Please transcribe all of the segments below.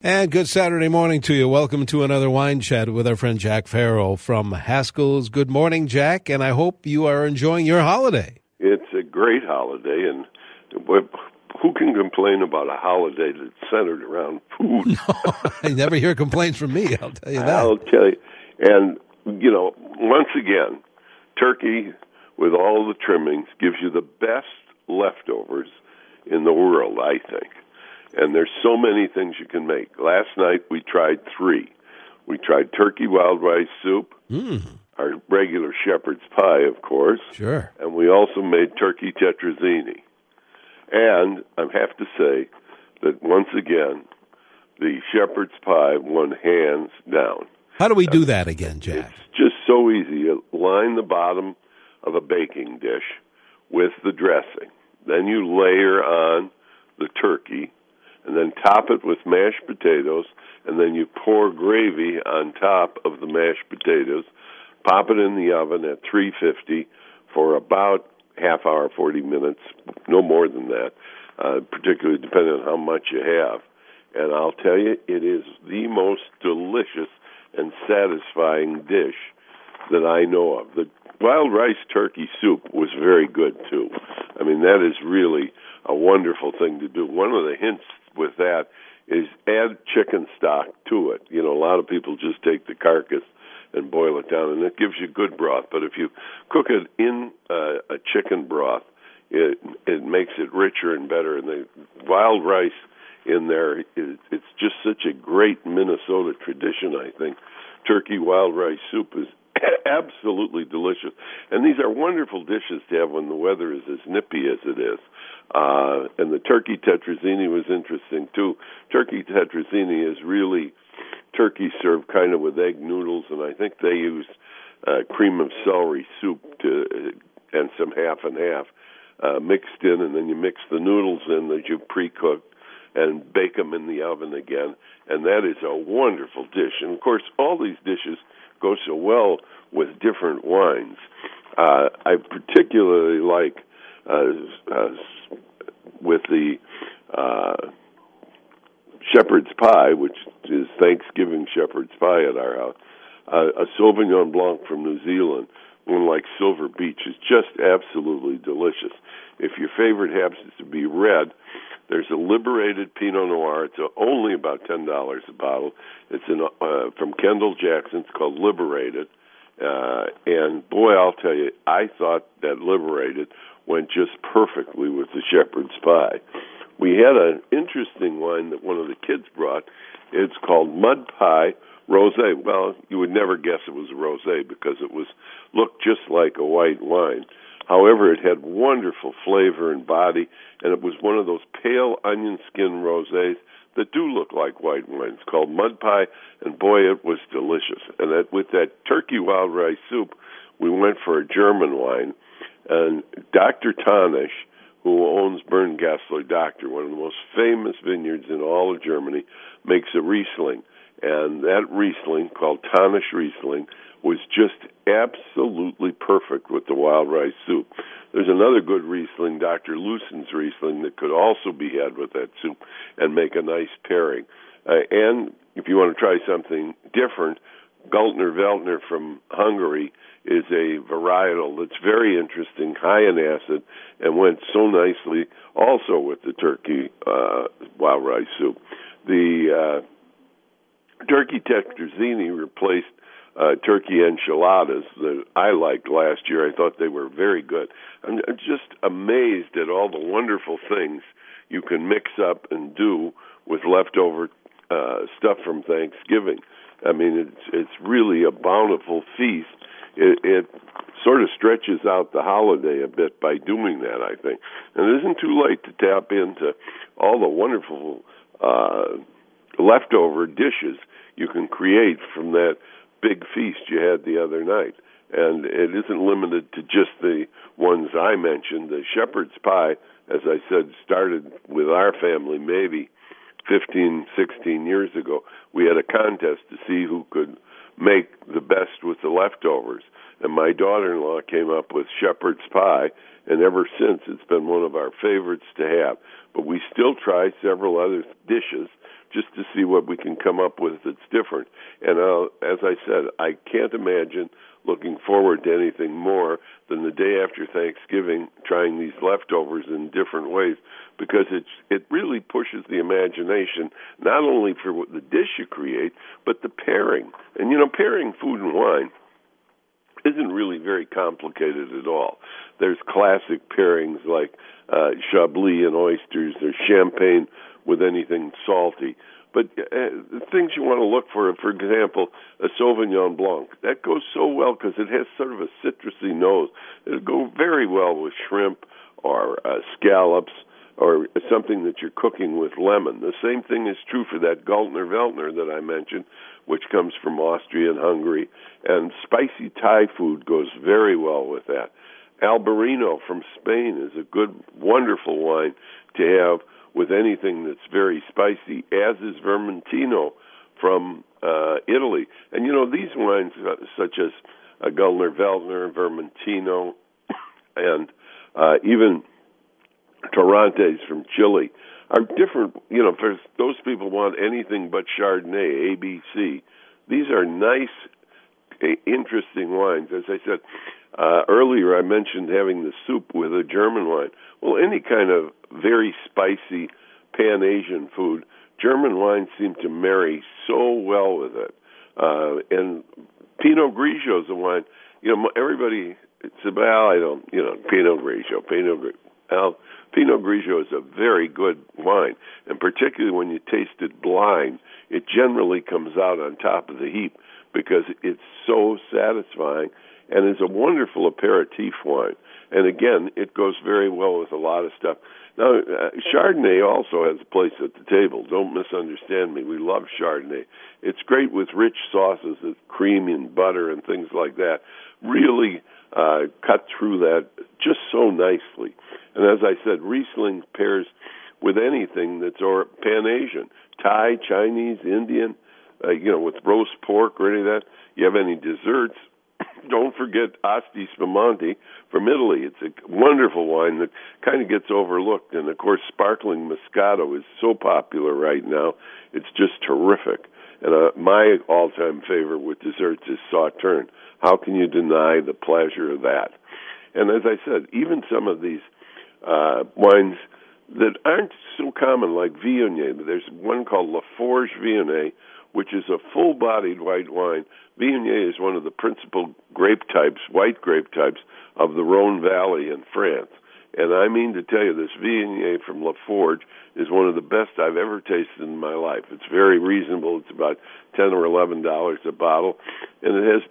And good Saturday morning to you. Welcome to another wine chat with our friend Jack Farrell from Haskell's. Good morning, Jack, and I hope you are enjoying your holiday. It's a great holiday, and who can complain about a holiday that's centered around food? No, I never hear complaints from me. I'll tell you that. I'll tell you, and you know, once again, turkey with all the trimmings gives you the best leftovers in the world. I think and there's so many things you can make. Last night we tried three. We tried turkey wild rice soup, mm. our regular shepherd's pie, of course. Sure. And we also made turkey tetrazzini. And I have to say that once again, the shepherd's pie won hands down. How do we do that again, Jack? It's just so easy. You line the bottom of a baking dish with the dressing. Then you layer on the turkey and then top it with mashed potatoes, and then you pour gravy on top of the mashed potatoes. Pop it in the oven at 350 for about half hour, 40 minutes, no more than that, uh, particularly depending on how much you have. And I'll tell you, it is the most delicious and satisfying dish that I know of. The wild rice turkey soup was very good too. I mean, that is really a wonderful thing to do. One of the hints with that is add chicken stock to it. You know, a lot of people just take the carcass and boil it down, and it gives you good broth. But if you cook it in uh, a chicken broth, it it makes it richer and better. And the wild rice in there, it, it's just such a great Minnesota tradition. I think turkey wild rice soup is absolutely delicious. And these are wonderful dishes to have when the weather is as nippy as it is. Uh, and the turkey tetrazzini was interesting too. Turkey tetrazzini is really turkey served kind of with egg noodles, and I think they use uh, cream of celery soup to and some half and half uh, mixed in, and then you mix the noodles in that you pre-cooked and bake them in the oven again, and that is a wonderful dish. And of course, all these dishes go so well with different wines. Uh, I particularly like uh, uh, with the uh, shepherd's pie, which is Thanksgiving shepherd's pie at our house. Uh, a Sauvignon Blanc from New Zealand, one like Silver Beach, is just absolutely delicious. If your favorite happens to be red, there's a liberated Pinot Noir. It's only about ten dollars a bottle. It's in, uh, from Kendall Jackson. It's called Liberated, uh, and boy, I'll tell you, I thought that Liberated went just perfectly with the shepherd's pie. We had an interesting wine that one of the kids brought. It's called Mud Pie Rosé. Well, you would never guess it was a rosé because it was looked just like a white wine. However, it had wonderful flavor and body, and it was one of those pale onion skin rosés that do look like white wine. It's called mud pie, and boy, it was delicious. And that with that turkey wild rice soup, we went for a German wine, and Dr. Thanisch, who owns Bernkasteler Doctor, one of the most famous vineyards in all of Germany, makes a Riesling. And that Riesling, called Thanisch Riesling, was just absolutely perfect with the wild rice soup. There's another good Riesling, Dr. Loosen's Riesling, that could also be had with that soup and make a nice pairing. Uh, and if you want to try something different, Grüner Veltliner from Hungary is a varietal that's very interesting, high in acid, and went so nicely also with the turkey uh, wild rice soup. The uh, turkey tetrazzini replaced uh, turkey enchiladas that I liked last year. I thought they were very good. I'm just amazed at all the wonderful things you can mix up and do with leftover uh, stuff from Thanksgiving. I mean, it's it's really a bountiful feast. It, it sort of stretches out the holiday a bit by doing that. I think, and it isn't too late to tap into all the wonderful uh, leftover dishes you can create from that big feast you had the other night. And it isn't limited to just the ones I mentioned. The shepherd's pie, as I said, started with our family maybe 15, 16 years ago. We had a contest to see who could make the best with the leftovers. And my daughter in law came up with shepherd's pie, and ever since it's been one of our favorites to have. But we still try several other dishes just to see what we can come up with that's different. And uh, as I said, I can't imagine looking forward to anything more than the day after Thanksgiving trying these leftovers in different ways because it's it really pushes the imagination not only for what the dish you create but the pairing. And you know, pairing food and wine isn't really very complicated at all. There's classic pairings like uh, Chablis and oysters. There's champagne with anything salty. But uh, things you want to look for, for example, a Sauvignon Blanc, that goes so well because it has sort of a citrusy nose. It'll go very well with shrimp or uh, scallops or something that you're cooking with lemon. The same thing is true for that Grüner Veltliner that I mentioned, which comes from Austria and Hungary. And spicy Thai food goes very well with that. Albarino from Spain is a good, wonderful wine to have with anything that's very spicy, as is Vermentino from uh, Italy. And you know, these wines, uh, such as uh, Grüner Veltliner, Vermentino, and uh, even Torrontés from Chile, are different. You know, for those people want anything but Chardonnay, ABC. These are nice, interesting wines. As I said uh, earlier, I mentioned having the soup with a German wine. Well, any kind of very spicy Pan Asian food, German wines seem to marry so well with it. Uh, and Pinot Grigio is a wine. You know, everybody. It's about I don't. You know, Pinot Grigio, Pinot Grigio. Well, Pinot Grigio is a very good wine, and particularly when you taste it blind, it generally comes out on top of the heap because it's so satisfying and is a wonderful aperitif wine. And again, it goes very well with a lot of stuff. Now, uh, Chardonnay also has a place at the table. Don't misunderstand me. We love Chardonnay. It's great with rich sauces, with cream and butter and things like that. Really uh, cut through that just so nicely. And as I said, Riesling pairs with anything that's or Pan Asian, Thai, Chinese, Indian, uh, you know, with roast pork or any of that. You have any desserts? Don't forget Asti Spumante from Italy. It's a wonderful wine that kind of gets overlooked. And of course, sparkling Moscato is so popular right now. It's just terrific. And uh, my all-time favorite with desserts is Sauterne. How can you deny the pleasure of that? And as I said, even some of these uh, wines that aren't so common, like Viognier. There's one called Laforge Viognier, which is a full-bodied white wine. Viognier is one of the principal grape types, white grape types, of the Rhone Valley in France. And I mean to tell you, this Viognier from Laforge is one of the best I've ever tasted in my life. It's very reasonable. It's about ten or eleven dollars a bottle, and it has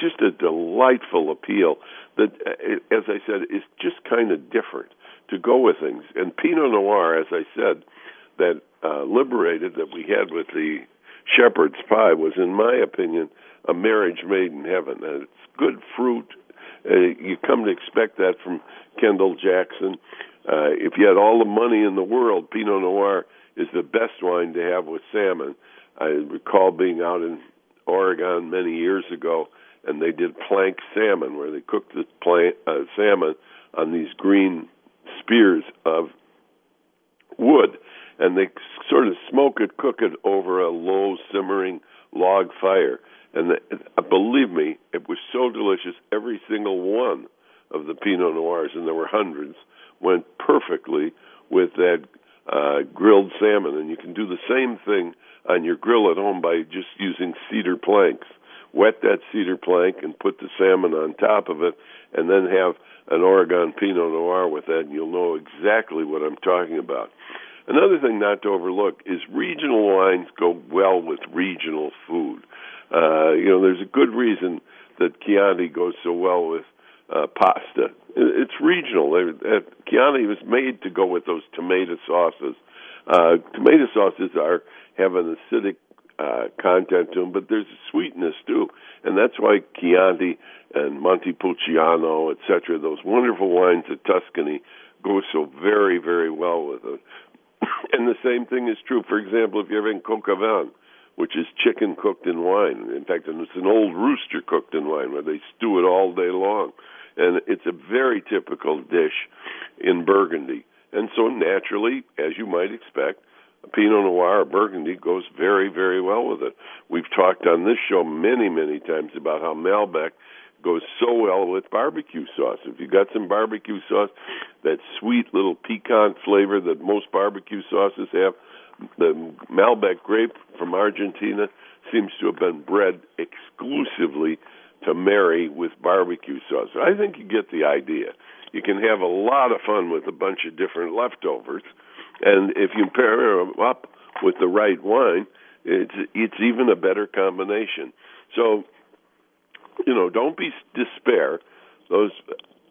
just a delightful appeal that, uh, as I said, is just kind of different to go with things. And Pinot Noir, as I said, that uh, liberated that we had with the shepherd's pie was, in my opinion, a marriage made in heaven. And it's good fruit. Uh, you come to expect that from Kendall Jackson. Uh, if you had all the money in the world, Pinot Noir is the best wine to have with salmon. I recall being out in Oregon many years ago, and they did plank salmon, where they cooked the plant, uh, salmon on these green spears of wood, and they sort of smoke it, cook it over a low simmering log fire. And the, uh, believe me, it was so delicious. Every single one of the Pinot Noirs, and there were hundreds, went perfectly with that uh, grilled salmon. And you can do the same thing on your grill at home by just using cedar planks. Wet that cedar plank and put the salmon on top of it, and then have an Oregon Pinot Noir with that, and you'll know exactly what I'm talking about. Another thing not to overlook is regional wines go well with regional food. Uh, you know, there's a good reason that Chianti goes so well with uh, pasta. It's regional. Chianti was made to go with those tomato sauces. Uh, tomato sauces are have an acidic uh, content to them, but there's a sweetness too, and that's why Chianti and Montepulciano, etc., those wonderful wines of Tuscany, go so very, very well with it. and the same thing is true, for example, if you're having coq which is chicken cooked in wine. In fact, it's an old rooster cooked in wine where they stew it all day long. And it's a very typical dish in Burgundy. And so naturally, as you might expect, Pinot Noir or Burgundy goes very, very well with it. We've talked on this show many, many times about how Malbec goes so well with barbecue sauce. If you got some barbecue sauce, that sweet little piquant flavor that most barbecue sauces have, the Malbec grape from Argentina seems to have been bred exclusively to marry with barbecue sauce. I think you get the idea. You can have a lot of fun with a bunch of different leftovers, and if you pair them up with the right wine, it's it's even a better combination. So, you know, don't be despair. Those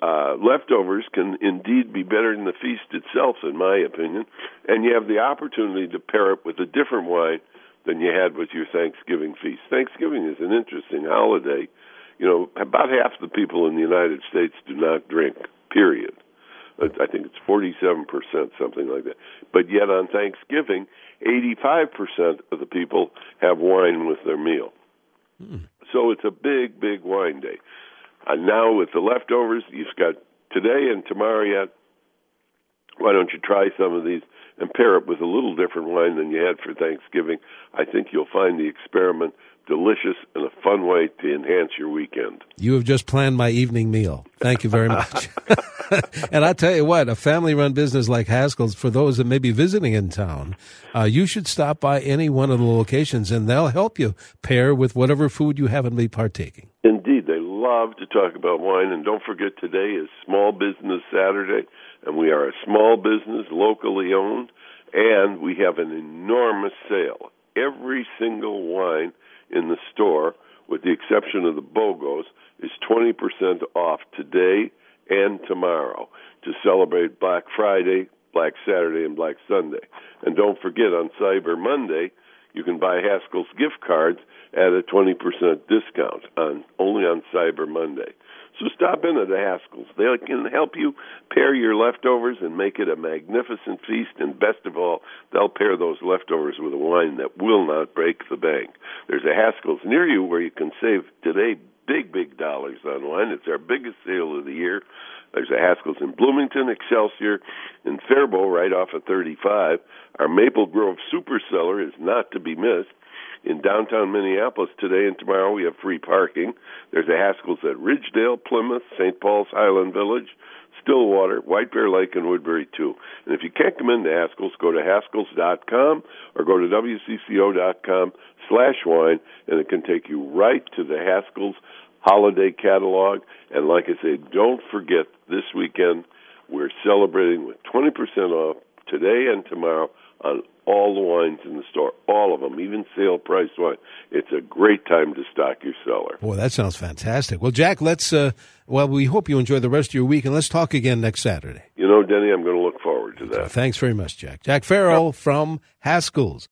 uh, leftovers can indeed be better than the feast itself, in my opinion, and you have the opportunity to pair it with a different wine than you had with your Thanksgiving feast. Thanksgiving is an interesting holiday. You know, about half the people in the United States do not drink, period. I think it's 47%, something like that. But yet on Thanksgiving, 85% of the people have wine with their meal. Mm. So it's a big, big wine day. And now with the leftovers, you've got today and tomorrow yet. Why don't you try some of these and pair it with a little different wine than you had for Thanksgiving? I think you'll find the experiment delicious and a fun way to enhance your weekend. You have just planned my evening meal. Thank you very much. and I tell you what, a family run business like Haskell's, for those that may be visiting in town, uh, you should stop by any one of the locations and they'll help you pair with whatever food you happen to be partaking. Indeed, love to talk about wine. And don't forget, today is Small Business Saturday, and we are a small business, locally owned, and we have an enormous sale. Every single wine in the store, with the exception of the BOGOs, is 20% off today and tomorrow to celebrate Black Friday, Black Saturday, and Black Sunday. And don't forget, on Cyber Monday, you can buy Haskell's gift cards at a 20% discount on only on Cyber Monday. So stop in at the Haskells. They can help you pair your leftovers and make it a magnificent feast. And best of all, they'll pair those leftovers with a wine that will not break the bank. There's a Haskells near you where you can save today big, big dollars on wine. It's our biggest sale of the year. There's a Haskell's in Bloomington, Excelsior, in Faribault, right off of 35. Our Maple Grove Super Cellar is not to be missed in downtown Minneapolis today and tomorrow. We have free parking. There's a Haskell's at Ridgedale, Plymouth, St. Paul's, Highland Village, Stillwater, White Bear Lake, and Woodbury too. And if you can't come into Haskell's, go to Haskells.com or go to WCCO.com slash wine, and it can take you right to the Haskell's holiday catalog. And like I say, don't forget this weekend we're celebrating with 20% off today and tomorrow on all the wines in the store, all of them, even sale price wine. It's a great time to stock your cellar. Boy, that sounds fantastic. Well, Jack, let's. Uh, well, we hope you enjoy the rest of your week, and let's talk again next Saturday. You know, Denny, I'm going to look forward to that. Thanks very much, Jack. Jack Farrell from Haskell's.